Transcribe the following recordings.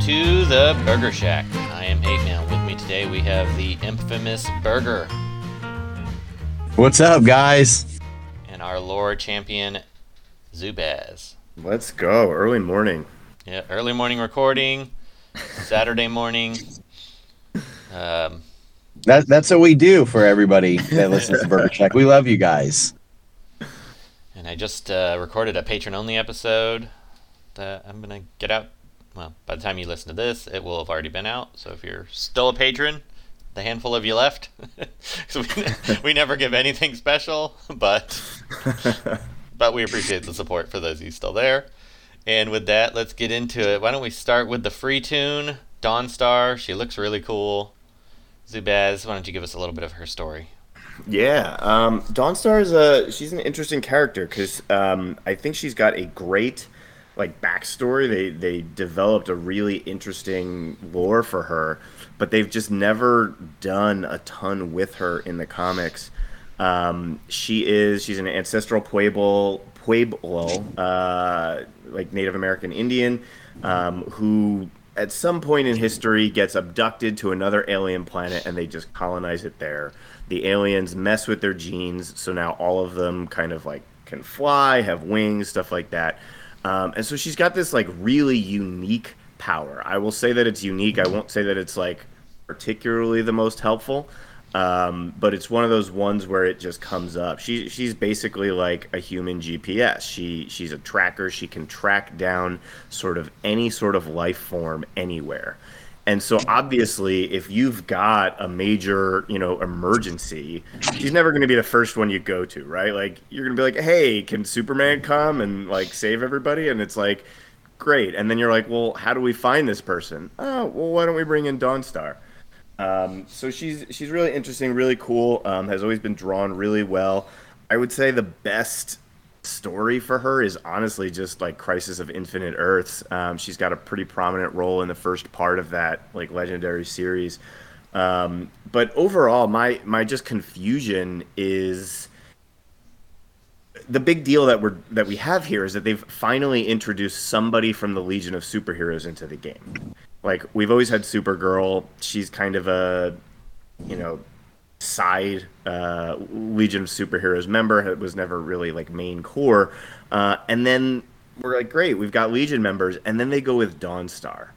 to the Burger Shack. I am Hate Mail. With me today we have the infamous Burger What's up, guys? and our lore champion Zubaz. Let's go. Early morning. Yeah, early morning recording, Saturday morning. Um, That, that's what we do for everybody that listens to Burger Check. We love you guys. and I just uh, recorded a patron only episode that I'm gonna get out. Well, by the time you listen to this, it will have already been out. So if you're still a patron, the handful of you left, 'cause we, we never give anything special, but but we appreciate the support for those of you still there. And with that, let's get into it. Why don't we start with the free toon, Dawnstar? She looks really cool. Zubaz, why don't you give us a little bit of her story? Yeah. Um, Dawnstar is a she's an interesting character because um, I think she's got a great like backstory. They they developed a really interesting lore for her, but they've just never done a ton with her in the comics. Um, she is she's an ancestral Pueblo Pueblo uh, like Native American Indian um, who at some point in history gets abducted to another alien planet and they just colonize it there. The aliens mess with their genes, so now all of them kind of like can fly, have wings, stuff like that. Um, and so she's got this like really unique power. I will say that it's unique. I won't say that it's like particularly the most helpful, um, but it's one of those ones where it just comes up. She she's basically like a human GPS. She she's a tracker. She can track down sort of any sort of life form anywhere. And so obviously, if you've got a major, you know, emergency, she's never going to be the first one you go to, right? Like you're going to be like, "Hey, can Superman come and like save everybody?" And it's like, "Great." And then you're like, "Well, how do we find this person?" Oh, well, why don't we bring in Dawnstar? Um, so she's she's really interesting, really cool. Um, has always been drawn really well. I would say the best story for her is honestly just like Crisis of Infinite Earths. Um, she's got a pretty prominent role in the first part of that like legendary series. Um, but overall, my my just confusion is the big deal that we're that we have here is that they've finally introduced somebody from the Legion of Superheroes into the game. Like we've always had Supergirl. She's kind of a you know side uh, Legion of Superheroes member. It was never really like main core. Uh, and then we're like, great, we've got Legion members, and then they go with Dawnstar,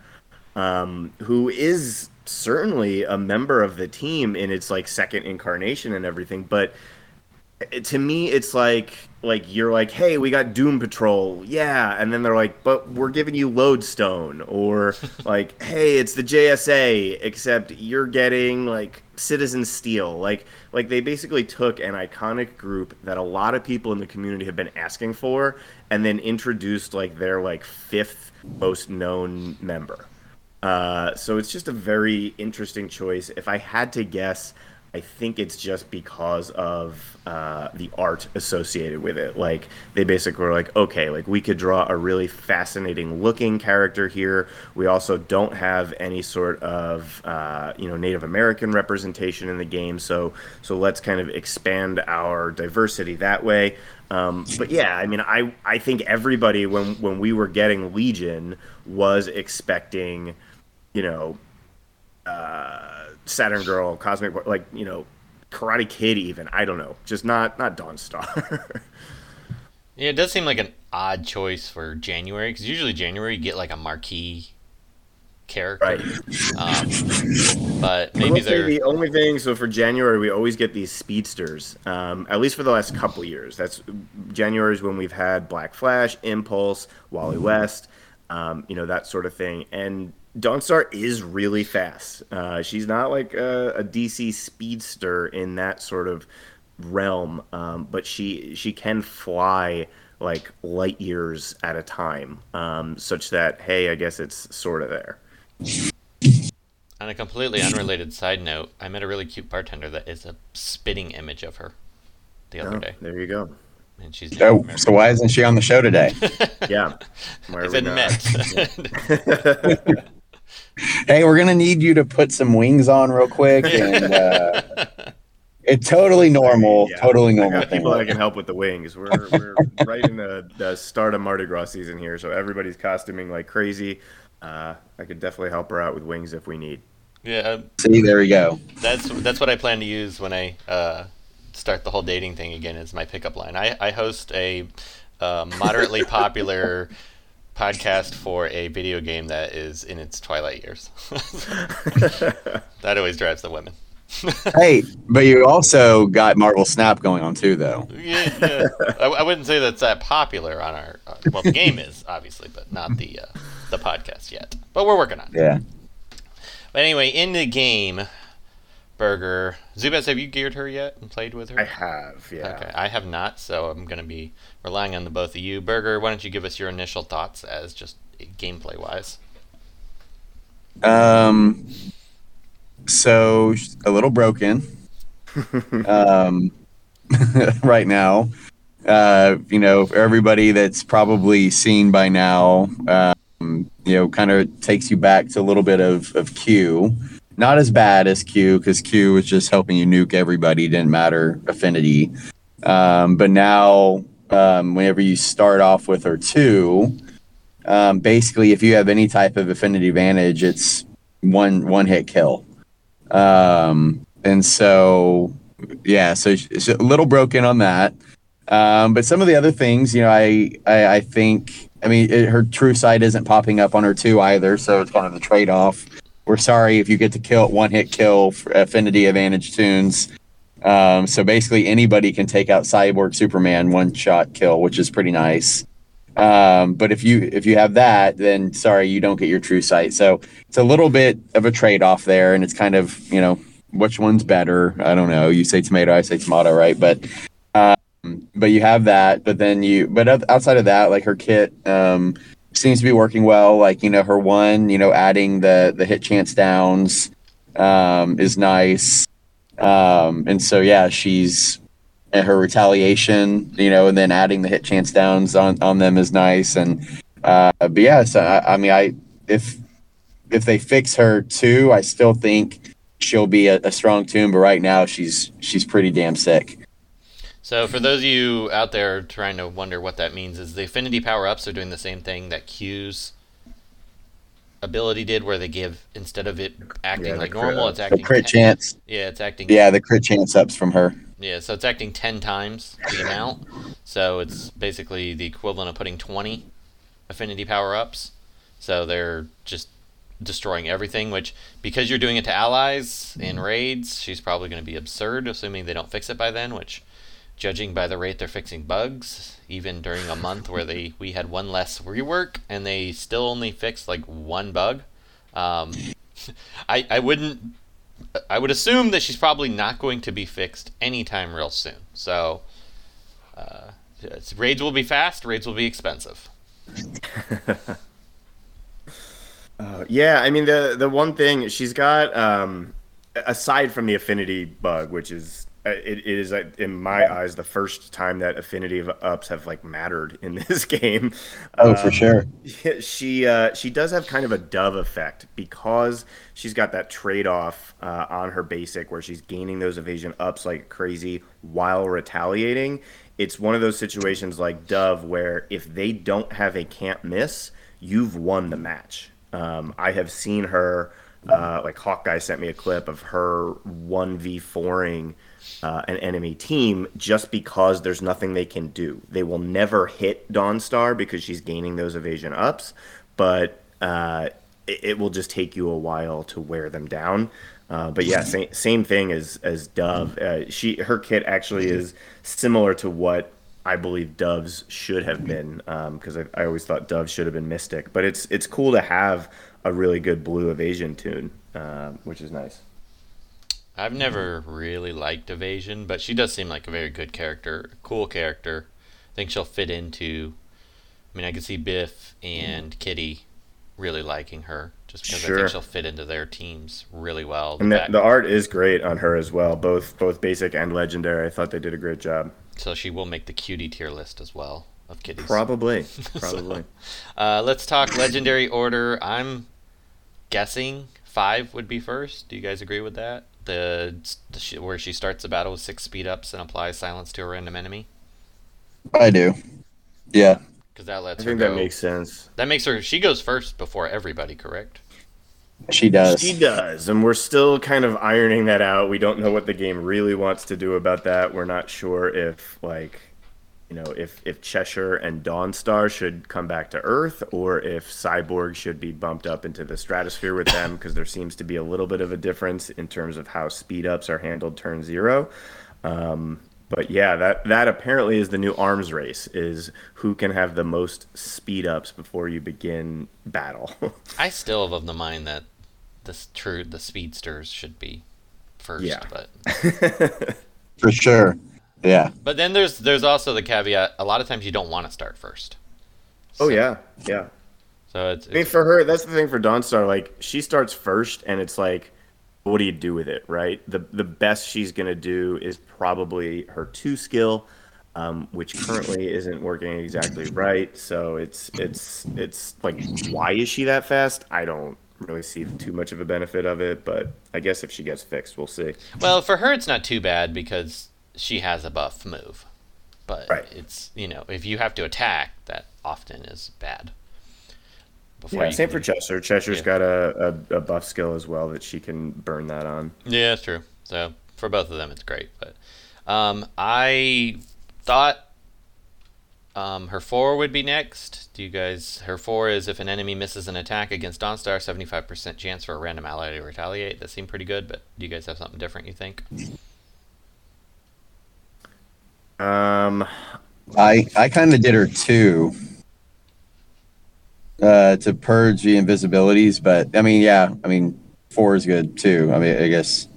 um, who is certainly a member of the team in its like second incarnation and everything, but to me it's like like you're like hey we got doom patrol. Yeah. And then they're like but we're giving you lodestone. Or like hey it's the jsa except you're getting like citizen steel. Like like they basically took an iconic group that a lot of people in the community have been asking for and then introduced like their like fifth most known member. Uh, so it's just a very interesting choice. If i had to guess I think it's just because of uh, the art associated with it. Like they basically were like, okay, like we could draw a really fascinating looking character here. We also don't have any sort of uh, you know Native American representation in the game, so so let's kind of expand our diversity that way. Um, but yeah, I mean, I I think everybody when when we were getting Legion was expecting, you know. Uh, Saturn Girl, Cosmic, like you know, Karate Kid, even I don't know, just not not Dawnstar. Yeah, it does seem like an odd choice for January because usually January you get like a marquee character. Right. Um, but maybe they're the only thing. So for January, we always get these speedsters. Um, at least for the last couple years. That's January is when we've had Black Flash, Impulse, Wally West, um, you know that sort of thing. And Dawnstar is really fast. Uh, she's not like a, a DC speedster in that sort of realm, um, but she she can fly like light years at a time, um, such that hey, I guess it's sort of there. on a completely unrelated side note. I met a really cute bartender that is a spitting image of her the other Oh, day, there you go. and she's So, so why isn't she on the show today? Yeah. Why I we said met. hey, we're gonna need you to put some wings on real quick, and uh, it's totally normal, Yeah. totally I normal got thing. people that can help with the wings. We're, we're right in the, the start of Mardi Gras season here, so everybody's costuming like crazy. uh, I could definitely help her out with wings if we need. Yeah, uh, See, there we go. that's that's what I plan to use when I uh, start the whole dating thing again. Is my pickup line. I, I host a uh, moderately popular podcast for a video game that is in its twilight years. that always drives the women. Hey, but you also got Marvel Snap going on too, though. yeah, yeah. I, I wouldn't say that's that popular on our. Uh, well, the game is obviously, but not the uh, the podcast yet. But we're working on it. Yeah. But anyway, in the game, Burger Zubaz, have you geared her yet and played with her? I have, yeah. Okay, I have not, so I'm going to be relying on the both of you. Burger, why don't you give us your initial thoughts as just gameplay wise? Um. So a little broken. um, right now. Uh, you know, everybody that's probably seen by now, um, you know, kind of takes you back to a little bit of, of Q. Not as bad as Q because Q was just helping you nuke everybody, didn't matter affinity. Um, but now, um, whenever you start off with her two, um, basically, if you have any type of affinity advantage, it's one one hit kill. Um, and so, yeah, so it's a little broken on that. Um, but some of the other things, you know, I I, I think, I mean, it, her true sight isn't popping up on her two either, so it's kind of the trade off. We're sorry if you get to kill one hit kill affinity advantage toons. Um, so basically, anybody can take out Cyborg Superman one shot kill, which is pretty nice. Um, but if you if you have that, then sorry, you don't get your true sight. So it's a little bit of a trade off there, and it's kind of you know which one's better. I don't know. You say tomato, I say tomato, right? But um, but you have that. But then you but outside of that, like her kit um, seems to be working well. Like you know her one, you know adding the the hit chance downs um, is nice. Um, and so yeah, she's and her retaliation, you know, and then adding the hit chance downs on, on them is nice. And uh, but yeah, so I, I mean, I if if they fix her too, I still think she'll be a, a strong toon. But right now, she's she's pretty damn sick. So, for those of you out there trying to wonder what that means, is the affinity power ups are doing the same thing that Q's ability did, where they give instead of it acting Yeah, like crit normal, it's The acting crit 10 chance, Yeah, it's acting. yeah, the crit chance ups from her. Yeah, so it's acting 10 times the amount. So it's basically the equivalent of putting 20 affinity power ups. So they're just destroying everything, which, because you're doing it to allies in raids, she's probably going to be absurd, assuming they don't fix it by then, which, judging by the rate they're fixing bugs, even during a month where they we had one less rework and they still only fixed like one bug. Um, I, I wouldn't I would assume that she's probably not going to be fixed anytime real soon. So, uh, raids will be fast. Raids will be expensive. Uh, yeah, I mean the the one thing she's got, um, aside from the affinity bug, which is it, it is uh, in my eyes the first time that affinity of ups have like mattered in this game. Oh, for Um, sure. She uh, she does have kind of a dove effect because she's got that trade off uh, on her basic where she's gaining those evasion ups like crazy while retaliating. It's one of those situations like Dove where if they don't have a can't miss, you've won the match. Um, I have seen her uh, like Hawkeye sent me a clip of her one v fouring uh, an enemy team just because there's nothing they can do. They will never hit Dawnstar because she's gaining those evasion ups, but uh, it, it will just take you a while to wear them down. Uh, but yeah, same, same thing as as Dove. Uh, she her kit actually is similar to what I believe Dove's should have been because I, I always thought Dove should have been Mystic. But it's it's cool to have a really good blue evasion toon, uh, which is nice. I've never really liked Evasion, but she does seem like a very good character, cool character. I think she'll fit into. I mean, I can see Biff and Kitty really liking her just because I think she'll fit into their teams really well. The And the, the art is great on her as well, both both basic and legendary. I thought they did a great job. so she will make the cutie tier list as well of kitties. Probably, probably. Uh, let's talk legendary order. I'm guessing five would be first. Do you guys agree with that? The, the sh- where she starts the battle with six speed ups and applies silence to a random enemy. I do. Yeah. because that lets I her think go. that makes sense. that makes her. She goes first before everybody, correct? She does. She does, and we're still kind of ironing that out. We don't know what the game really wants to do about that. We're not sure if like you know, if if Cheshire and Dawnstar should come back to Earth, or if Cyborg should be bumped up into the stratosphere with them, because there seems to be a little bit of a difference in terms of how speed ups are handled turn zero. Um, but yeah, that that apparently is the new arms race: is who can have the most speed ups before you begin battle. I still have of the mind that this true the speedsters should be first, Yeah. but For sure. Yeah. but then there's there's also the caveat. A lot of times you don't want to start first. oh yeah, yeah. So it's, I mean, for her, that's the thing for Dawnstar. Like, she starts first, and it's like, what do you do with it, right? The the best she's gonna do is probably her two skill, um, which currently isn't working exactly right. So it's it's it's like, why is she that fast? I don't really see too much of a benefit of it, but I guess if she gets fixed, we'll see. well for her it's not too bad because she has a buff move, but Right. it's you know if you have to attack that often is bad. Before Yeah, same can- for Cheshire. Cheshire's Yeah. got a, a, a buff skill as well that she can burn that on. Yeah, that's true. So for both of them, it's great. But um, I thought um, her four would be next. Do you guys? Her four is if an enemy misses an attack against Dawnstar, seventy-five percent chance for a random ally to retaliate. That seemed pretty good. But do you guys have something different? You think? Um, I I kind of did her two. Uh, to purge the invisibilities, but I mean, yeah, I mean, four is good too. I mean, I guess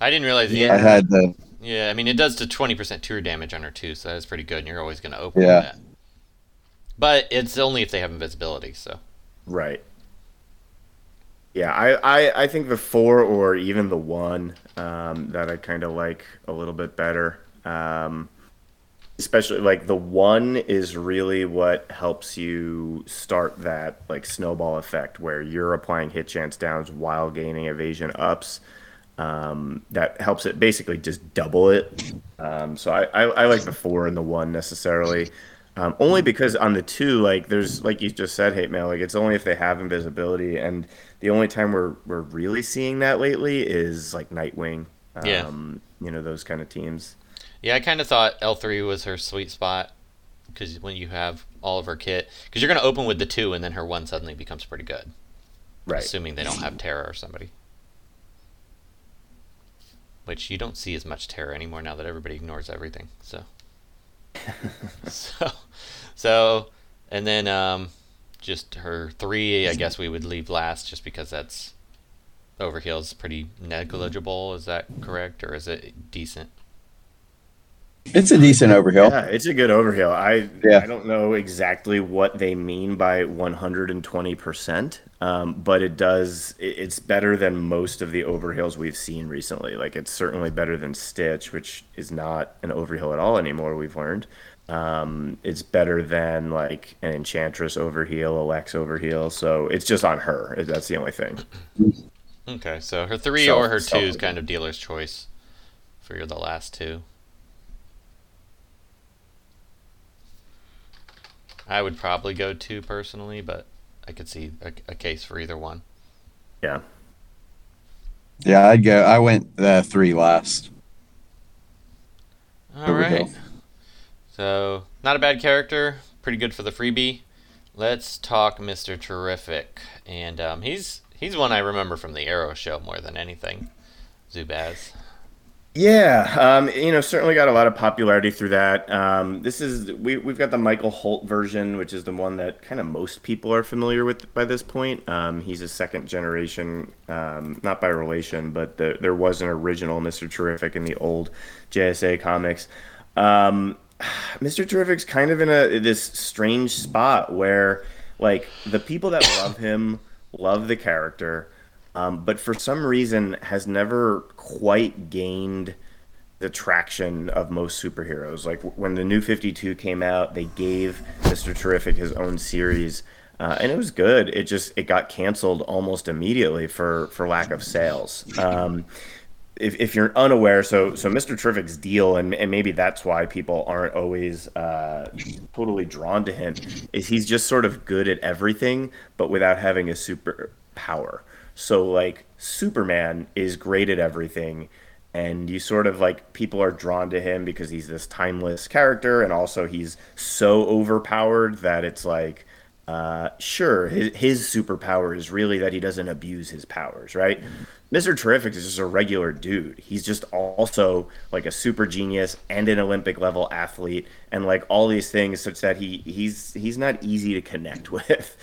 I didn't realize. Yeah. I had the yeah. I mean, it does to twenty percent tour damage on her two, so that's pretty good. And you're always going to open Yeah. that. But it's only if they have invisibility. So Right. Yeah, I, I, I think the four or even the one um, that I kind of like a little bit better. Um, especially like the one is really what helps you start that like snowball effect where you're applying hit chance downs while gaining evasion ups. Um, that helps it basically just double it. Um, so I, I, I like the four and the one necessarily. Um, only because on the two, like there's like you just said, hate mail. Like it's only if they have invisibility, and the only time we're we're really seeing that lately is like Nightwing. Yeah. Um, you know those kind of teams. Yeah, I kind of thought L three was her sweet spot because when you have all of her kit, because you're going to open with the two, and then her one suddenly becomes pretty good, Right. assuming they don't have Terra or somebody. Which you don't see as much Terra anymore now that everybody ignores everything. So, so, so, and then um, just her three. I guess we would leave last, just because that's overheal's pretty negligible. Is that correct, or is it decent? It's a decent overkill. Yeah, it's a good overheal. I Yeah. I don't know exactly what they mean by 120%, um, but it does. it- It's better than most of the overheals we've seen recently. Like it's certainly better than Stitch, which is not an overheal at all anymore. We've learned. Um, it's better than like an Enchantress overheal, a Lex overheal. So it's just on her. That's the only thing. Okay, so her three Self- or her two is kind of dealer's choice for your the last two. I would probably go two personally, but I could see a, a case for either one. Yeah. Yeah, I'd go. I went uh, three last. All Overkill. So not a bad character, pretty good for the freebie. Let's talk Mr. Terrific, and um, he's he's one I remember from the Arrow show more than anything. Zubaz. Yeah, um, you know, certainly got a lot of popularity through that. Um, this is we we've got the Michael Holt version, which is the one that kind of most people are familiar with by this point. Um, he's a second generation, um, not by relation, but the, there was an original Mister Terrific in the old JSA comics. Um, Mr. Terrific's kind of in a this strange spot where like the people that love him love the character, um, but for some reason has never quite gained the traction of most superheroes. Like when the new 52 came out, they gave Mr. Terrific his own series. Uh, and it was good. It just it got canceled almost immediately for for lack of sales. Um, if, if you're unaware, so so Mr. Terrific's deal, and, and maybe that's why people aren't always uh, totally drawn to him, is he's just sort of good at everything, but without having a super power. So like Superman is great at everything, and you sort of like people are drawn to him because he's this timeless character, and also he's so overpowered that it's like uh, sure, his, his superpower is really that he doesn't abuse his powers, right? Mr. Terrific is just a regular dude. He's just also like a super genius and an Olympic level athlete, and like all these things, such that he he's he's not easy to connect with.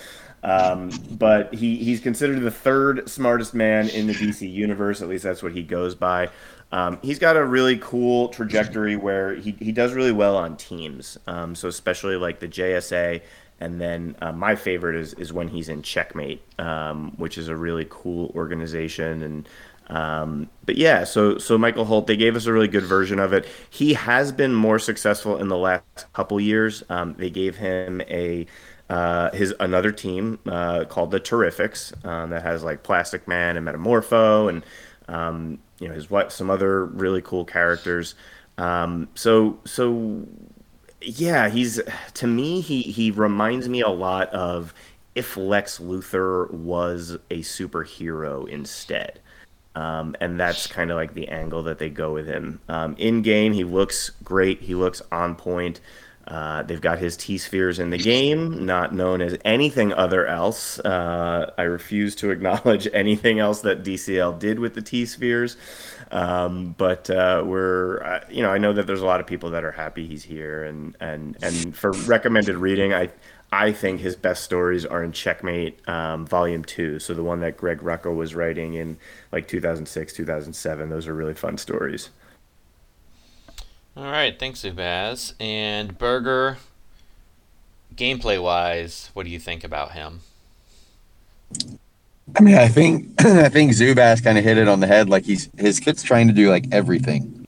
Um, but he he's considered the third smartest man in the DC universe. At least that's what he goes by. Um, he's got a really cool trajectory where he, he does really well on teams. Um, so especially like the JSA and then uh, my favorite is, is when he's in Checkmate, um, which is a really cool organization. And um, but yeah, so so Michael Holt, they gave us a really good version of it. He has been more successful in the last couple years. Um, they gave him a uh, his another team uh, called the Terrifics um, that has like Plastic Man and Metamorpho and um, you know his what some other really cool characters. Um, so so yeah, he's to me he he reminds me a lot of if Lex Luthor was a superhero instead. Um, and that's kind of like the angle that they go with him. Um, in game, he looks great. He looks on point. Uh, they've got his T spheres in the game, not known as anything other else. Uh, I refuse to acknowledge anything else that DCL did with the T spheres. Um, but uh, we're, uh, you know, I know that there's a lot of people that are happy he's here, and and and for recommended reading, I I think his best stories are in Checkmate um, Volume Two, so the one that Greg Rucka was writing in like 2006, 2007. Those are really fun stories. All right, thanks, Zubaz. And Burger, gameplay wise, what do you think about him? I mean, I think I think Zubaz kind of hit it on the head. Like he's his kid's trying to do like everything.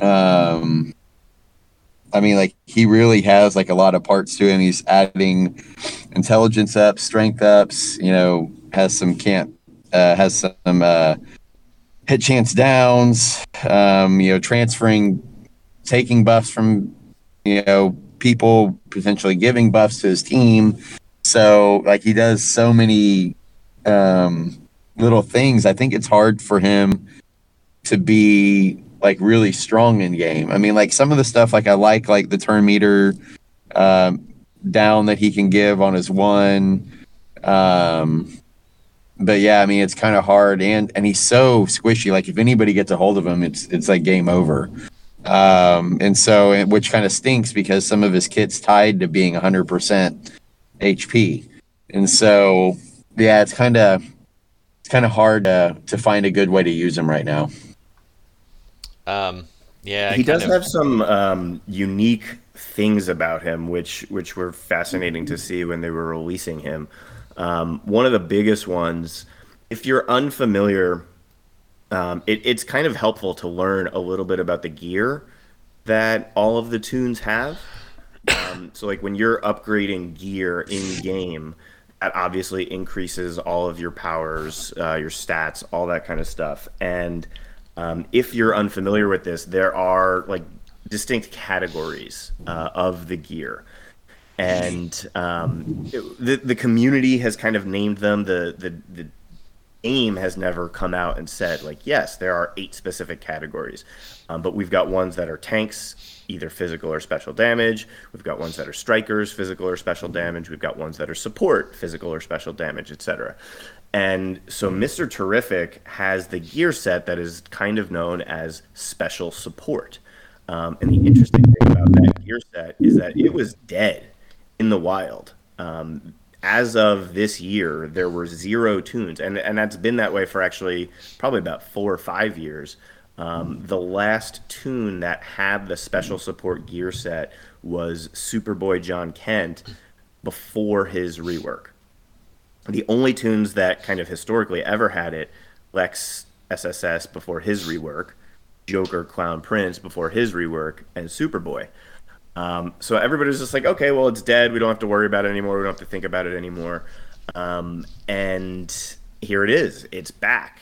Um, I mean, like he really has like a lot of parts to him. He's adding intelligence ups, strength ups. You know, has some can't uh, has some uh, hit chance downs. Um, you know, transferring, taking buffs from you know people potentially giving buffs to his team. So like he does so many um, little things, I think it's hard for him to be like really strong in game. I mean, like some of the stuff, like I like like the turn meter um, down that he can give on his one. Um, but yeah, I mean, it's kind of hard, and and he's so squishy. Like if anybody gets a hold of him, it's it's like game over. Um, and so, which kind of stinks because some of his kit's tied to being 100% HP, and so yeah, it's kind of it's kind of hard to to find a good way to use him right now. Um, yeah, he does of... have some um, unique things about him, which which were fascinating to see when they were releasing him. Um, one of the biggest ones, if you're unfamiliar, um, it, it's kind of helpful to learn a little bit about the gear that all of the toons have. Um, so, like when you're upgrading gear in game, that obviously increases all of your powers, uh, your stats, all that kind of stuff. And um, if you're unfamiliar with this, there are like distinct categories uh, of the gear. And um, it, the the community has kind of named them. The the the AIM has never come out and said like, yes, there are eight specific categories, um, but we've got ones that are tanks, either physical or special damage. We've got ones that are strikers, physical or special damage. We've got ones that are support, physical or special damage, etc. And so Mr. Terrific has the gear set that is kind of known as special support. Um, and the interesting thing about that gear set is that it was dead in the wild. Um, as of this year, there were zero toons, and and that's been that way for actually probably about four or five years. Um, the last toon that had the special support gear set was Superboy Jon Kent before his rework. The only toons that kind of historically ever had it, Lex SSS before his rework, Joker Clown Prince before his rework, and Superboy. Um, so everybody's just like, okay, well, it's dead. We don't have to worry about it anymore. We don't have to think about it anymore. Um, and here it is. It's back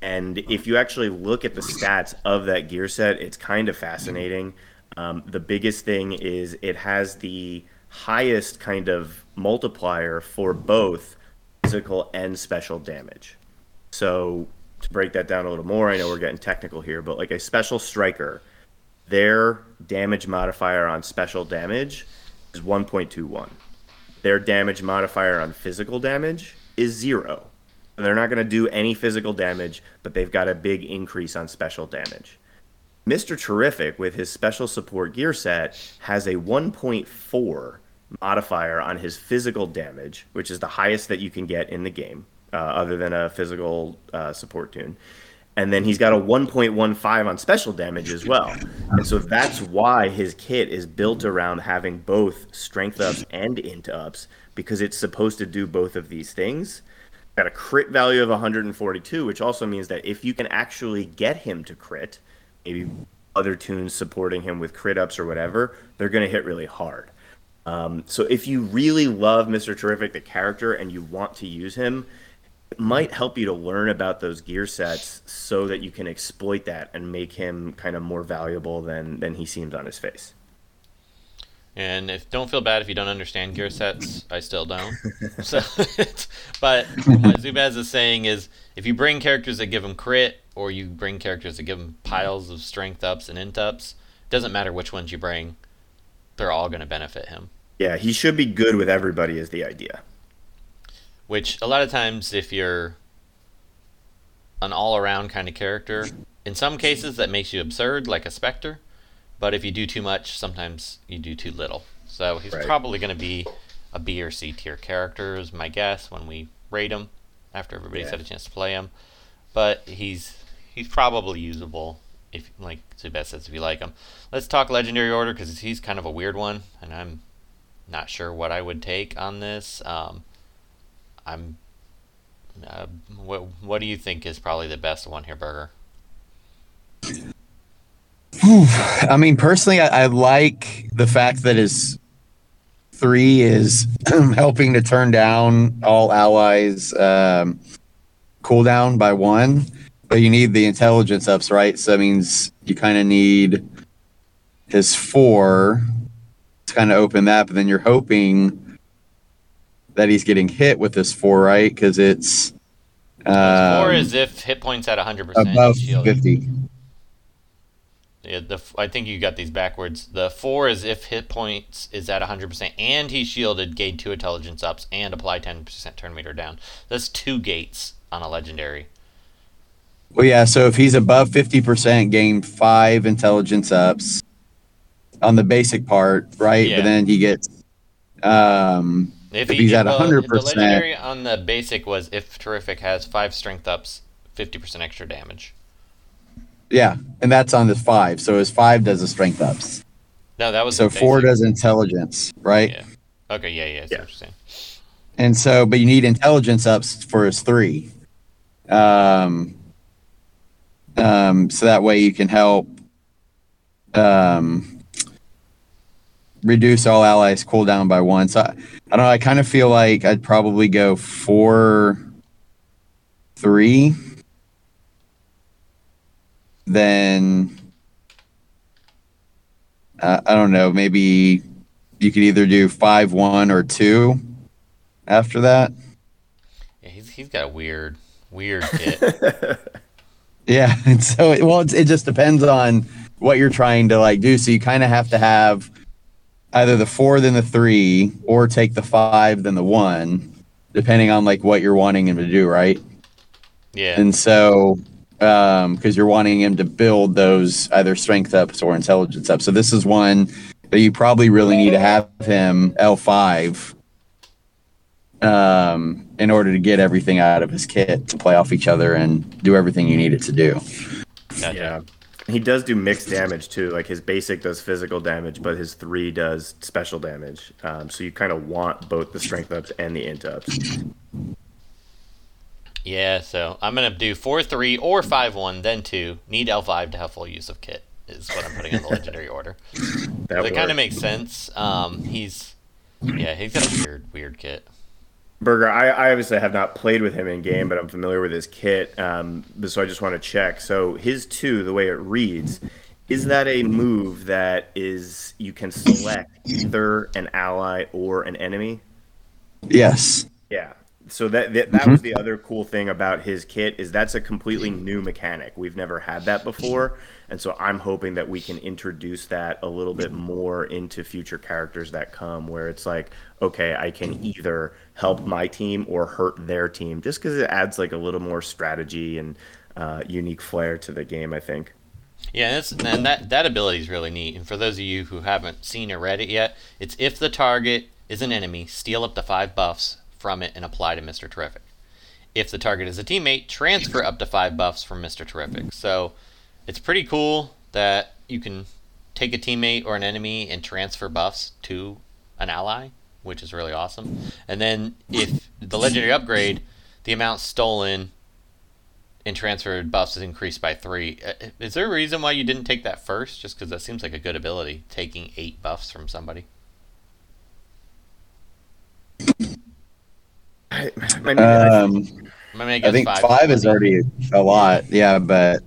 And if you actually look at the stats of that gear set, it's kind of fascinating. Um, the biggest thing is it has the highest kind of multiplier for both physical and special damage. So to break that down a little more, I know we're getting technical here, but like a special striker, their damage modifier on special damage is 1.21. Their damage modifier on physical damage is zero. And They're not going to do any physical damage, but they've got a big increase on special damage. Mr. Terrific, with his special support gear set, has a 1.4 modifier on his physical damage, which is the highest that you can get in the game, uh, other than a physical uh, support toon. And then he's got a 1.15 on special damage as well. And so that's why his kit is built around having both strength ups and int ups, because it's supposed to do both of these things. Got a crit value of 142, which also means that if you can actually get him to crit, maybe other toons supporting him with crit ups or whatever, they're going to hit really hard. Um, so if you really love Mr. Terrific, the character, and you want to use him, might help you to learn about those gear sets so that you can exploit that and make him kind of more valuable than than he seems on his face. And if don't feel bad if you don't understand gear sets, I still don't. so, but what Zubaz is saying is, if you bring characters that give him crit, or you bring characters that give him piles of strength ups and int ups, doesn't matter which ones you bring, they're all going to benefit him. Yeah, he should be good with everybody. Is the idea. Which a lot of times, if you're an all-around kind of character, in some cases that makes you absurd, like a Spectre. But if you do too much, sometimes you do too little. So he's Right. probably going to be a B or C tier character, is my guess when we rate him after everybody's Yeah. had a chance to play him. But he's he's probably usable if, like Zubaz says, if you like him. Let's talk legendary order because he's kind of a weird one, and I'm not sure what I would take on this. Um, I'm. Uh, what What do you think is probably the best one here, Burger? I mean, personally, I, I like the fact that his three is helping to turn down all allies' um, cooldown by one, but you need the intelligence ups, right? So that means you kind of need his four to kind of open that, but then you're hoping that he's getting hit with this four, right? Because it's um, or is if hit points at 100% above 50. Yeah, the I think you got these backwards. The four is if hit points is at 100% and he's shielded, gain two intelligence ups and apply 10% turn meter down. That's two gates on a legendary. Well, yeah. So if he's above fifty percent, gain five intelligence ups on the basic part, right? Yeah. But then he gets, um, If he's at well, 100%. the legendary on the basic was if terrific has five strength ups, 50% extra damage. yeah, and that's on the five. So his five does the strength ups. No, that was So the four does intelligence, right? Yeah. Okay, yeah, yeah, I Yeah. what. And so, but you need intelligence ups for his three. Um, um, so that way you can help um, reduce all allies cooldown by one. So I, I don't know. I kind of feel like I'd probably go four, three, then uh, I don't know. Maybe you could either do five, one, or two after that. Yeah, he's he's got a weird weird kit. Yeah, and so it, well, it's, it just depends on what you're trying to like do. So you kind of have to have either the four then the three, or take the five then the one, depending on like what you're wanting him to do, right? yeah. And so, um, because you're wanting him to build those either strength ups or intelligence ups. So this is one that you probably really need to have him L five, um, in order to get everything out of his kit to play off each other and do everything you need it to do. Gotcha. Yeah. He does do mixed damage too. Like his basic does physical damage, but his three does special damage. Um, so you kind of want both the strength ups and the int ups. Yeah, so I'm gonna do four three or five one, then two. Need L five to have full use of kit is what I'm putting on the legendary order. That That kind of makes sense. Um, he's yeah, he's got a weird weird kit. Burger, I, I obviously have not played with him in game, but I'm familiar with his kit. Um, so I just want to check. So his two, the way it reads, is that a move that is you can select either an ally or an enemy? Yes. Yeah. So that that, that was the other cool thing about his kit is that's a completely new mechanic. We've never had that before, and so I'm hoping that we can introduce that a little bit more into future characters that come, where it's like, okay, I can either help my team or hurt their team, just because it adds like a little more strategy and uh, unique flair to the game. I think. Yeah, that's, and that that ability is really neat. And for those of you who haven't seen or read it yet, it's if the target is an enemy, steal up to five buffs from it and apply to Mr. Terrific. If the target is a teammate, transfer up to five buffs from Mr. Terrific. So it's pretty cool that you can take a teammate or an enemy and transfer buffs to an ally, which is really awesome. And then if the legendary upgrade, the amount stolen and transferred buffs is increased by three. Uh, Is there a reason why you didn't take that first? Just because that seems like a good ability, taking eight buffs from somebody. I, I mean, Um, I, mean, I, I think five, five is already a lot. Yeah, but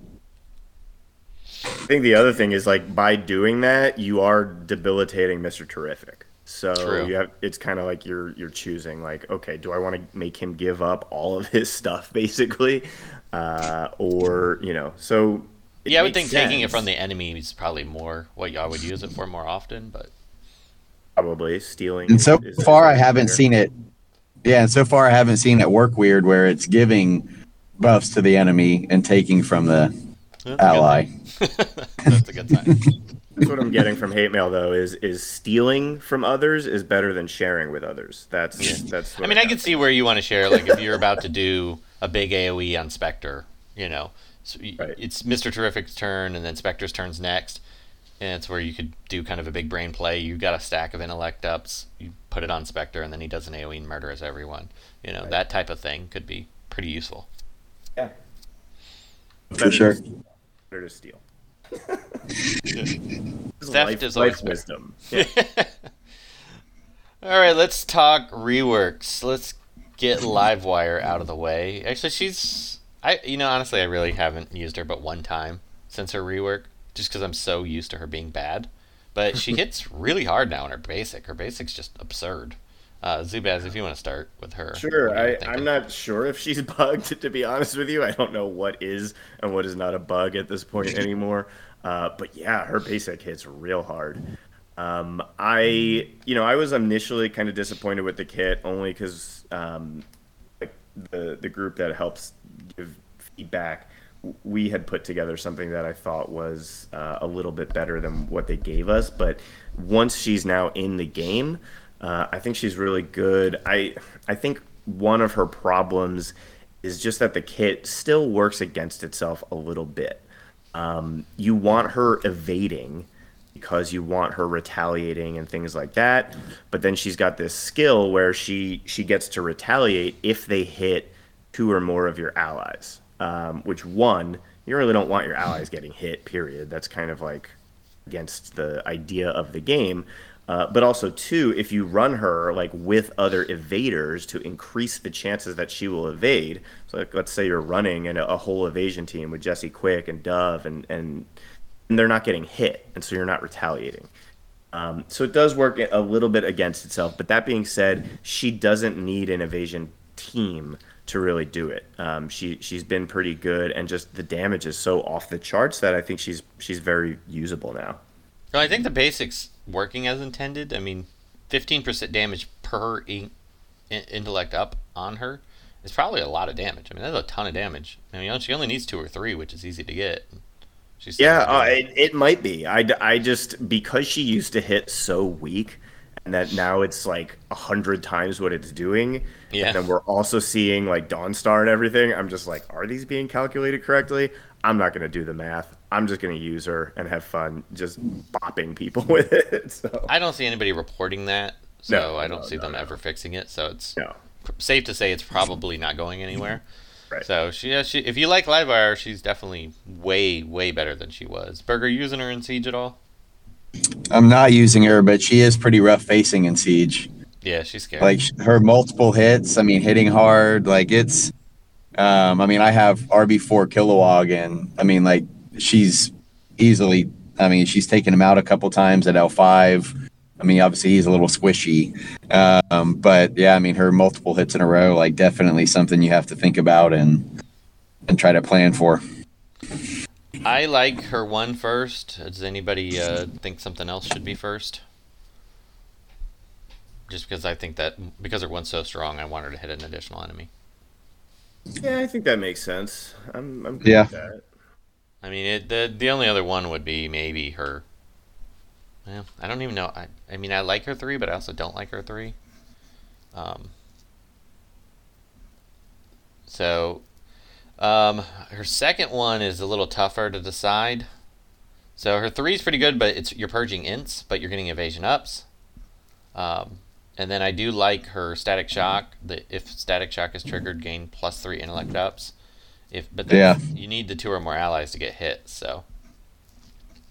I think the other thing is like by doing that, you are debilitating Mr. Terrific. So True. you have it's kind of like you're you're choosing like okay, do I want to make him give up all of his stuff basically, uh, or you know? So Yeah, I would makes think taking it from the enemy is probably more what I would use it for more often. But probably stealing. and so is- is far I haven't seen it. Yeah, and so far I haven't seen it work weird where it's giving buffs to the enemy and taking from the that's ally. sign. that's a good sign. That's what I'm getting from hate mail though is is stealing from others is better than sharing with others. That's that's. What I mean, I got. can see where you want to share. Like if you're about to do a big AOE on Spectre, you know, so Right. it's Mister Terrific's turn, and then Spectre's turn's next, and it's where you could do kind of a big brain play. You got a stack of intellect ups, you put it on Spectre, and then he does an AOE and murders everyone. You know, Right. that type of thing could be pretty useful. Yeah. For sure. Better to steal. Theft life, is always life wisdom. Yeah. All right, let's talk reworks. Let's get Livewire out of the way. Actually, she's I you know honestly I really haven't used her but one time since her rework, just because I'm so used to her being bad. But she hits really hard now in her basic. Her basic's just absurd. Uh, Zubaz, if you want to start with her. Sure, what are you I? I'm not sure if she's bugged, to be honest with you. I don't know what is and what is not a bug at this point anymore. Uh, but yeah, her basic hits real hard. Um, I, you know, I was initially kind of disappointed with the kit only because um, like the the group that helps give feedback, we had put together something that I thought was uh, a little bit better than what they gave us. But once she's now in the game, uh, I think she's really good. I I think one of her problems is just that the kit still works against itself a little bit. Um, you want her evading because you want her retaliating and things like that. But then she's got this skill where she she gets to retaliate if they hit two or more of your allies. Um, which one you really don't want your allies getting hit. Period. That's kind of like against the idea of the game. Uh, but also two, if you run her like with other evaders to increase the chances that she will evade. So like, let's say you're running in a, a whole evasion team with Jesse Quick and Dove, and and and they're not getting hit, and so you're not retaliating. Um, so it does work a little bit against itself. But that being said, she doesn't need an evasion team to really do it. Um, she she's been pretty good, and just the damage is so off the charts that I think she's she's very usable now. No, I think the basics working as intended. I mean, 15% damage per in- in- intellect up on her is probably a lot of damage. I mean, that's a ton of damage. I mean, she only needs two or three, which is easy to get. She's Yeah, uh, it. it, it might be. I, I just because she used to hit so weak, and that now it's like a hundred times what it's doing. Yeah. And then we're also seeing like Dawnstar and everything. I'm just like, are these being calculated correctly? I'm not gonna do the math. I'm just gonna use her and have fun, just bopping people with it. So I don't see anybody reporting that, so No, I don't no, see no, them ever fixing it. So it's safe to say it's probably not going anywhere. Right. So she, yeah, she, if you like Livewire, she's definitely way, way better than she was. Burger using her in Siege at all? I'm not using her, but she is pretty rough facing in Siege. Yeah, she's scary. Like her multiple hits. I mean, hitting hard. Like it's. Um, I mean, I have RB4 Kilowog, and I mean, like she's easily. I mean, she's taken him out a couple times at L5. I mean, obviously he's a little squishy, um, but yeah, I mean, her multiple hits in a row, like definitely something you have to think about and and try to plan for. I like her one first. Does anybody uh, think something else should be first? Just because I think that because her one's so strong, I want her to hit an additional enemy. Yeah, I think that makes sense. I'm, I'm good Yeah. with that. I mean, it, the the only other one would be maybe her. Well, I don't even know. I I mean, I like her three, but I also don't like her three. Um. So, um, her second one is a little tougher to decide. So her three is pretty good, but it's you're purging ints, but you're getting evasion ups. Um, and then I do like her static shock. The if static shock is triggered, gain plus three intellect ups. If but then Yeah. you need the two or more allies to get hit. So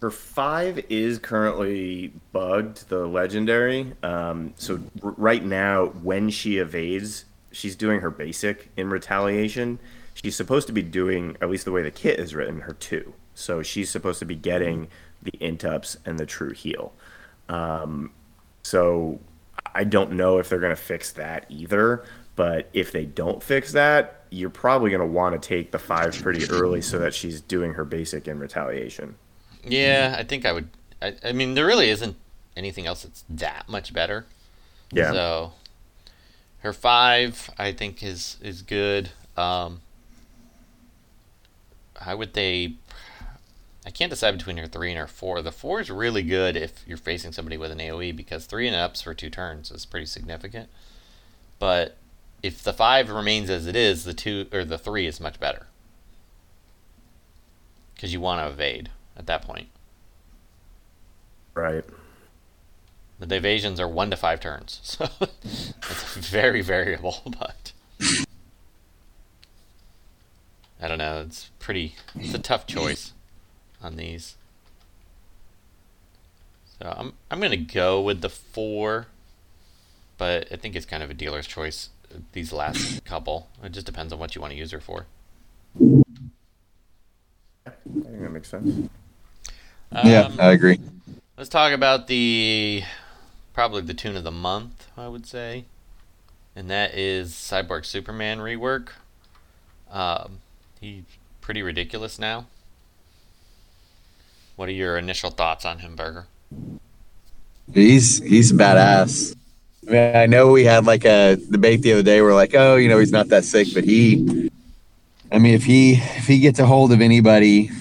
Her five is currently bugged, the legendary. Um, so r- right now, when she evades, she's doing her basic in retaliation. She's supposed to be doing, at least the way the kit is written, her two. So she's supposed to be getting the int ups and the true heal. Um, so I don't know if they're going to fix that either. But if they don't fix that, you're probably going to want to take the five pretty early so that she's doing her basic in retaliation. yeah, I think I would. I, I mean, there really isn't anything else that's that much better. Yeah. So her five, I think, is is good. Um, I would say I can't decide between her three and her four. The four is really good if you're facing somebody with an AOE because three and ups for two turns is pretty significant. But if the five remains as it is, the two or the three is much better because you want to evade at that point. Right. But the evasions are one to five turns, so it's very variable. But I don't know. It's pretty. It's a tough choice on these. So I'm I'm gonna go with the four, but I think it's kind of a dealer's choice. uh, These last couple, it just depends on what you want to use her for. I think that makes sense. yeah, Um, I agree. Let's talk about the probably the toon of the month, I would say, and that is Cyborg Superman rework. Um, he's pretty ridiculous now. What are your initial thoughts on him, Burger? He's he's a badass. I mean, I know we had like a debate the other day. We're like, oh, you know, he's not that sick, but he. I mean, if he if he gets a hold of anybody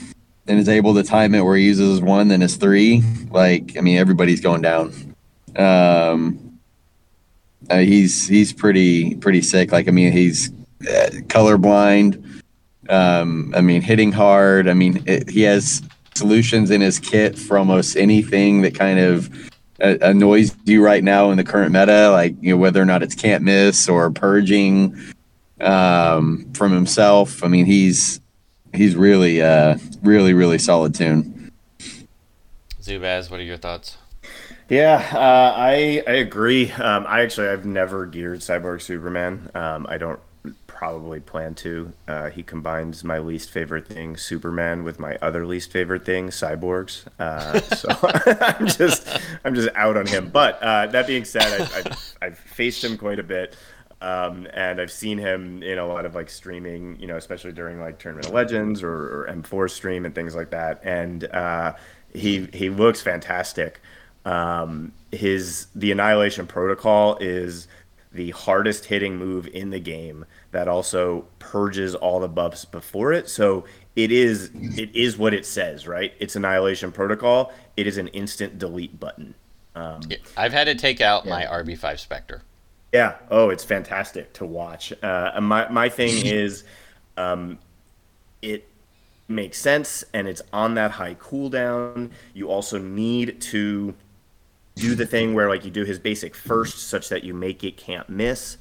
and is able to time it where he uses one, then his three. Like, I mean, everybody's going down. Um, uh, he's he's pretty pretty sick. Like, I mean, he's uh, colorblind. Um, I mean, hitting hard. I mean, it, he has solutions in his kit for almost anything that kind of uh, annoys you right now in the current meta, like you know whether or not it's can't miss or purging um, from himself. I mean, he's he's really uh, really really solid toon. Zubaz, what are your thoughts? Yeah, uh, I I agree. Um, I actually I've never geared Cyborg Superman. Um, I don't probably plan to. Uh, he combines my least favorite thing, Superman, with my other least favorite thing, cyborgs. Uh, so I'm just I'm just out on him. But uh, that being said, I've, I've, I've faced him quite a bit. Um, and I've seen him in a lot of like streaming, you know, especially during like Tournament of Legends or, or M4 stream and things like that. And uh, he he looks fantastic. Um, his the Annihilation Protocol is the hardest hitting move in the game that also purges all the buffs before it. So it is it is what it says, right? It's Annihilation Protocol. It is an instant delete button. Um, I've had to take out my RB5 Spectre. yeah. Oh, it's fantastic to watch. Uh, my my thing is, um, it makes sense, and it's on that high cooldown. You also need to do the thing where like you do his basic first, such that you make it can't miss.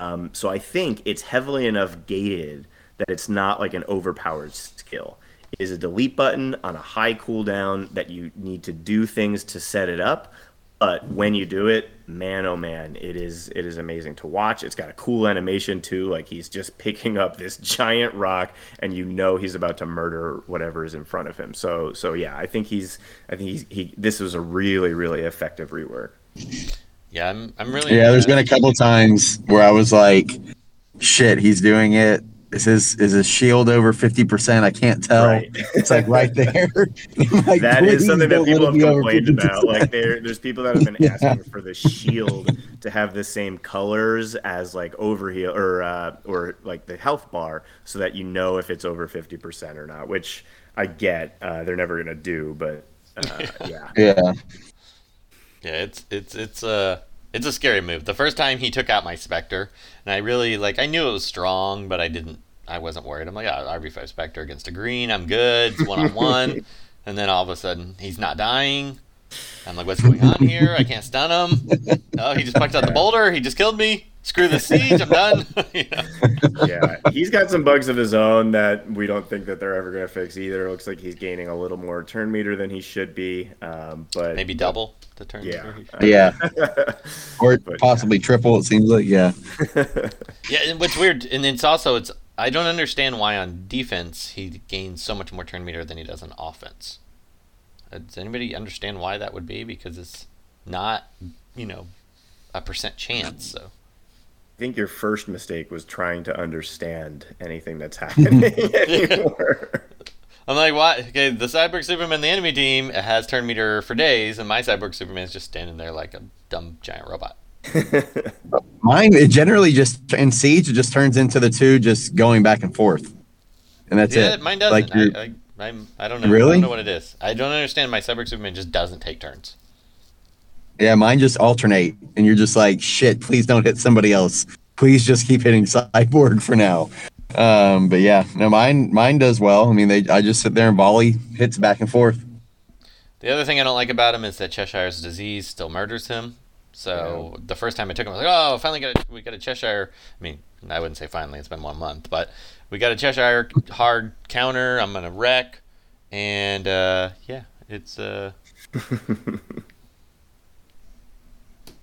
Um, so I think it's heavily enough gated that it's not like an overpowered skill. It is a delete button on a high cooldown that you need to do things to set it up, But when you do it, man, oh man, it is it is amazing to watch. It's got a cool animation too. Like he's just picking up this giant rock, and you know he's about to murder whatever is in front of him. So so yeah, I think he's I think he's he. This was a really really effective rework. Yeah, I'm. I'm really. Yeah, there's been a couple times where I was like, "Shit, he's doing it." Is his is his shield over fifty percent? I can't tell. Right. It's like right there. like, that is something that people have it be over complained about. Like there, there's people that have been Yeah. asking for the shield to have the same colors as like overheal or uh, or like the health bar, so that you know if it's over fifty percent or not. Which I get. Uh, they're never gonna do, but uh, yeah. yeah, Yeah, it's it's it's a it's a scary move. The first time he took out my Spectre, and I really like I knew it was strong, but I didn't I wasn't worried. I'm like, yeah, RB five Spectre against a green, I'm good. It's one on one, and then all of a sudden he's not dying. I'm like, what's going on here? I can't stun him. Oh, he just pucked out the boulder. He just killed me. Screw the siege. I'm done. You know? yeah, he's got some bugs of his own that we don't think that they're ever going to fix either. It looks like he's gaining a little more turn meter than he should be, um, but Maybe double the turn. Yeah, yeah, or But, possibly triple. It seems like yeah. Yeah, and what's weird, and it's also it's I don't understand why on defense he gains so much more turn meter than he does on offense. Does anybody understand why that would be? Because it's not, you know, a percent chance. So I think your first mistake was trying to understand anything that's happening anymore. I'm like, why? Okay, the Cyborg Superman, the enemy team, it has turn meter for days, and my Cyborg Superman is just standing there like a dumb giant robot. Mine it generally just in siege it just turns into the two just going back and forth, and that's yeah, it. mine Like doesn't. you're- I, I, I'm, I don't know. Really? I don't know what it is. I don't understand. My Cyborg Superman just doesn't take turns. Yeah, mine just alternate, and you're just like, shit. Please don't hit somebody else. Please just keep hitting cyborg for now. Um, but yeah, no, mine mine does well. I mean, they I just sit there and volley hits back and forth. The other thing I don't like about him is that Cheshire's disease still murders him. So the first time I took him, I was like, "Oh, finally got a, we got a Cheshire." I mean, I wouldn't say finally; it's been one month, but we got a Cheshire hard counter. I'm gonna wreck, and uh, yeah, it's uh,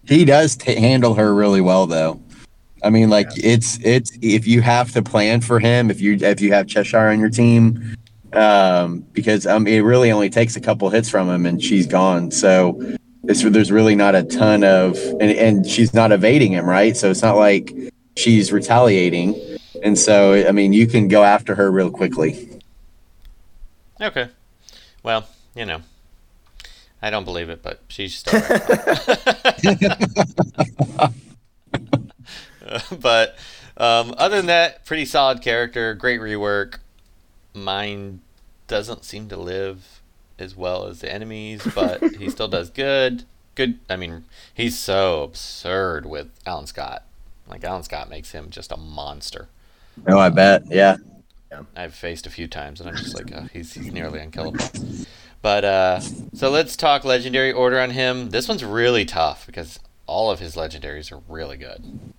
He does t- handle her really well, though. I mean, like it's it's if you have to plan for him, if you if you have Cheshire on your team, um, because um, it really only takes a couple hits from him and she's gone. So it's, there's really not a ton of and and she's not evading him, right? So it's not like she's retaliating, and so I mean, you can go after her real quickly. okay. Well, you know, I don't believe it, but she's still. right. but um, other than that, pretty solid character, great rework. Mine doesn't seem to live as well as the enemies, but he still does good. Good. I mean, he's so absurd with Alan Scott. Like Alan Scott makes him just a monster. Oh, I bet. Yeah. I've faced a few times, and I'm just like, oh, he's, he's nearly unkillable. But uh, so let's talk legendary order on him. This one's really tough because all of his legendaries are really good.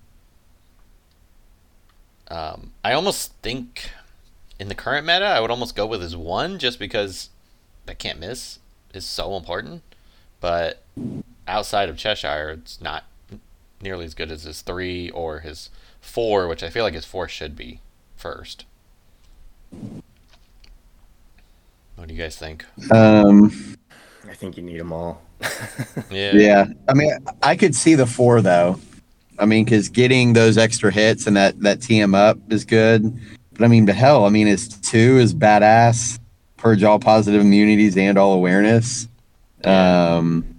Um, I almost think in the current meta, I would almost go with his one just because that can't miss is so important. But outside of Cheshire, it's not nearly as good as his three or his four, which I feel like his four should be first. What do you guys think? Um, I think you need them all. Yeah. Yeah, I mean, I could see the four though. I mean, because getting those extra hits and that that tee him up is good. But I mean, the hell, I mean, his two is badass. Purge all positive immunities and all awareness. Um,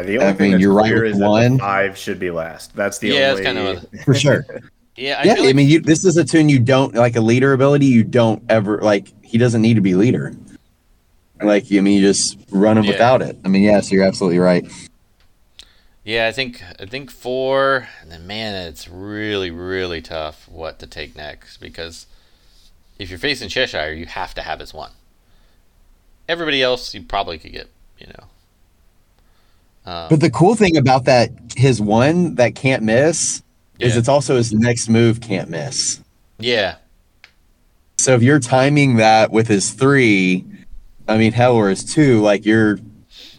Yeah, the only I thing mean, that's you're right clear with is one. the five should be last. That's the Yeah, it's only. kind of for sure. Yeah, I yeah, like I mean, you, this is a toon you don't like a leader ability. You don't ever like. He doesn't need to be leader. Like, I mean, you just run him Yeah. without it. I mean, yes, you're absolutely right. Yeah, I think I think four, and then man, it's really really tough what to take next because if you're facing Cheshire, you have to have his one. Everybody else, you probably could get, you know. Um, But the cool thing about that, his one that can't miss, is it's also his next move can't miss. yeah, So if you're timing that with his three, I mean, hell, or his two, like you're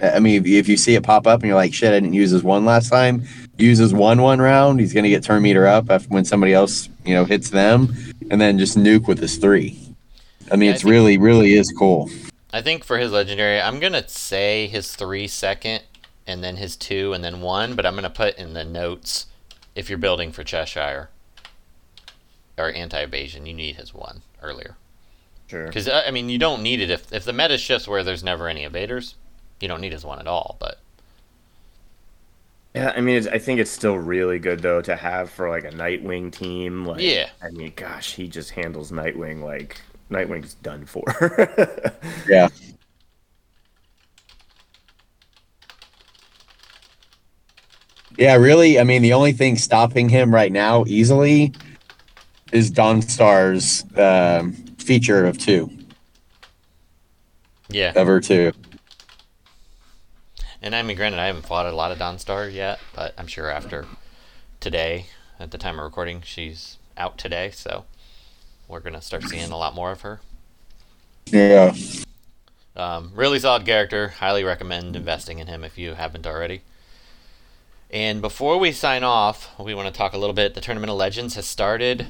I mean, if, if you see it pop up and you're like, shit, I didn't use his one last time, uses one one round, he's going to get turn meter up after when somebody else, you know, hits them, and then just nuke with his three. I mean, Yeah, I it's think- really, really is cool. I think for his legendary, I'm gonna say his three second, and then his two, and then one. But I'm gonna put in the notes if you're building for Cheshire or anti evasion, you need his one earlier. Sure. Because uh, I mean, you don't need it if if the meta shifts where there's never any evaders. You don't need his one at all. But Yeah, I mean, it's, I think it's still really good though to have for like a Nightwing team. Like, Yeah. I mean, gosh, he just handles Nightwing like Nightwing's done for. Yeah. Yeah, really. I mean, the only thing stopping him right now easily is Dawnstar's um, feature of two, yeah, ever two. and I mean, granted, I haven't fought a lot of Dawnstar yet, but I'm sure after today, at the time of recording, she's out today, so we're gonna start seeing a lot more of her. Yeah. Um, really solid character. Highly recommend investing in him if you haven't already. And before we sign off, we want to talk a little bit. The Tournament of Legends has started.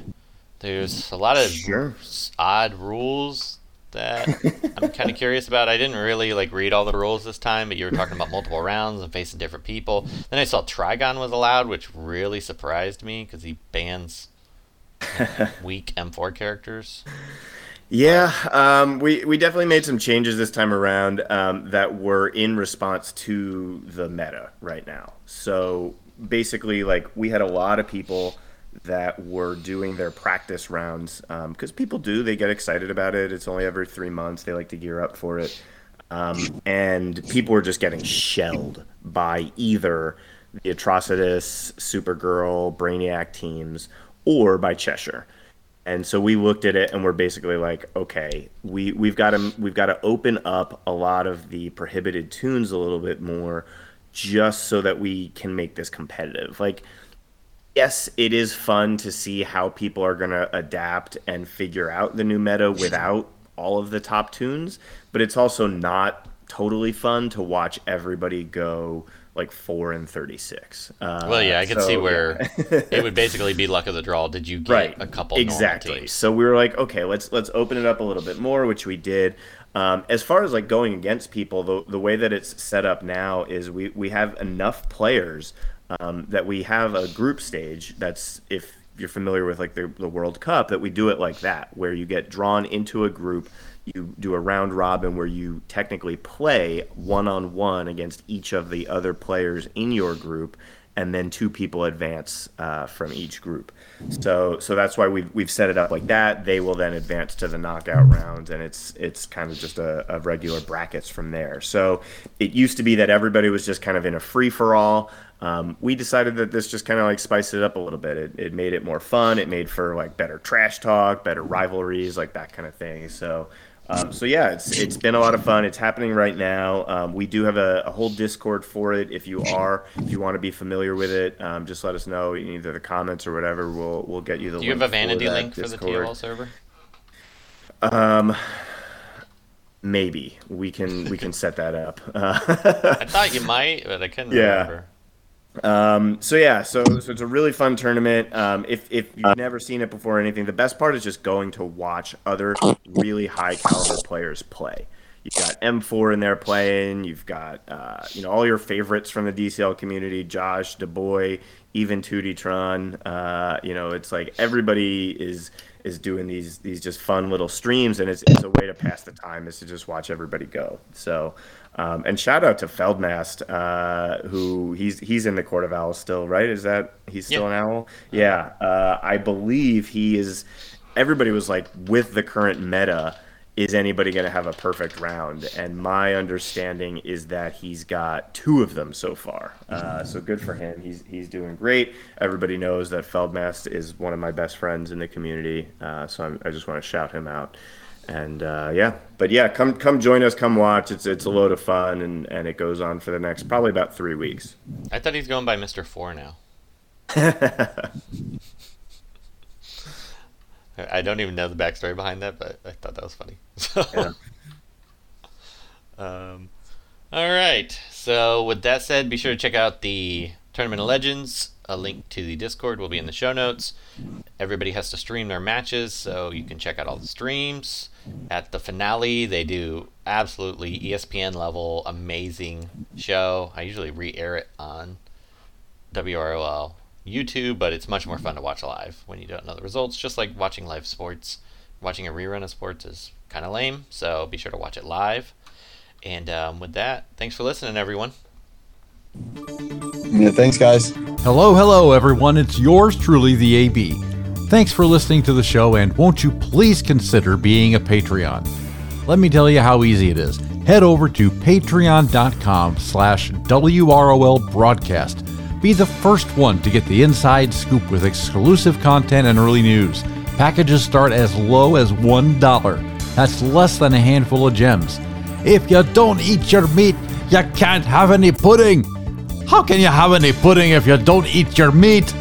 There's a lot of Sure. odd rules that I'm kind of curious about. I didn't really like read all the rules this time, but you were talking about multiple rounds and facing different people. Then I saw Trigon was allowed, which really surprised me because he bans weak M4 characters. Yeah, um, we we definitely made some changes this time around um, that were in response to the meta right now. So basically, like we had a lot of people that were doing their practice rounds because people do they get excited about it. It's only every three months. They like to gear up for it, um, and people were just getting shelled by either the Atrocitus, Supergirl, Brainiac teams, or by Cheshire. And so we looked at it and we're basically like, okay, we we've got to we've got to open up a lot of the prohibited toons a little bit more, just so that we can make this competitive. Like, yes, it is fun to see how people are going to adapt and figure out the new meta without all of the top toons, but it's also not totally fun to watch everybody go like four and thirty six. Uh, Well, yeah, I can so, see yeah. where it would basically be luck of the draw. Did you get right a couple exactly so we were like okay let's let's open it up a little bit more which we did um, as far as like going against people the, the way that it's set up now is we we have enough players um, that we have a group stage that's if you're familiar with like the, the world cup that we do it like that where you get drawn into a group you do a round robin where you technically play one on one against each of the other players in your group and then two people advance uh, from each group. So so that's why we've we've set it up like that. They will then advance to the knockout rounds, and it's it's kind of just a, a regular brackets from there. So it used to be that everybody was just kind of in a free for all. Um, we decided that this just kind of like spiced it up a little bit. It, it made it more fun. It made for like better trash talk, better rivalries, like that kind of thing. So um, so yeah, it's it's been a lot of fun. It's happening right now. Um, we do have a, a whole Discord for it. If you are, if you want to be familiar with it, um, just let us know in either the comments or whatever. We'll we'll get you the. Link. Do you have a vanity that link for the Discord. TLL server? Um, maybe we can we can set that up. Uh, I thought you might, but I couldn't Yeah. remember. Um, so yeah, so so it's a really fun tournament. Um, if if you've never seen it before or anything, the best part is just going to watch other really high caliber players play. You've got M4 in there playing. You've got uh, you know all your favorites from the DCL community: Josh, DeBoy, even 2D Uh, you know, it's like everybody is is doing these these just fun little streams, and it's it's a way to pass the time is to just watch everybody go. So. Um, and shout out to Feldmast, uh, who he's he's in the Court of Owls still, right? Is that he's still Yeah. an owl? Yeah, uh, I believe he is. Everybody was like, with the current meta, is anybody going to have a perfect round? And my understanding is that he's got two of them so far. Uh, so good for him. He's he's doing great. Everybody knows that Feldmast is one of my best friends in the community, uh, so I'm, I just want to shout him out and uh, yeah, but yeah, come come join us, come watch. It's it's a load of fun, and and it goes on for the next probably about three weeks. I thought he's going by Mr. Four now. I I don't even know the backstory behind that, but I thought that was funny. So, Yeah. um, All right. So with that said, be sure to check out the Tournament of Legends. A link to the Discord will be in the show notes. Everybody has to stream their matches, so you can check out all the streams. At the finale, they do absolutely ESPN level amazing show. I usually re-air it on WROL YouTube, but it's much more fun to watch live when you don't know the results. Just like watching live sports, watching a rerun of sports is kind of lame. So be sure to watch it live. And um, with that, thanks for listening, everyone. Yeah, thanks, guys. Hello, hello, everyone. It's yours truly, the AB. Thanks for listening to the show, and won't you please consider being a Patreon? Let me tell you how easy it is. Head over to patreon.com slash WROL broadcast. Be the first one to get the inside scoop with exclusive content and early news. Packages start as low as $1. That's less than a handful of gems. If you don't eat your meat, you can't have any pudding. How can you have any pudding if you don't eat your meat?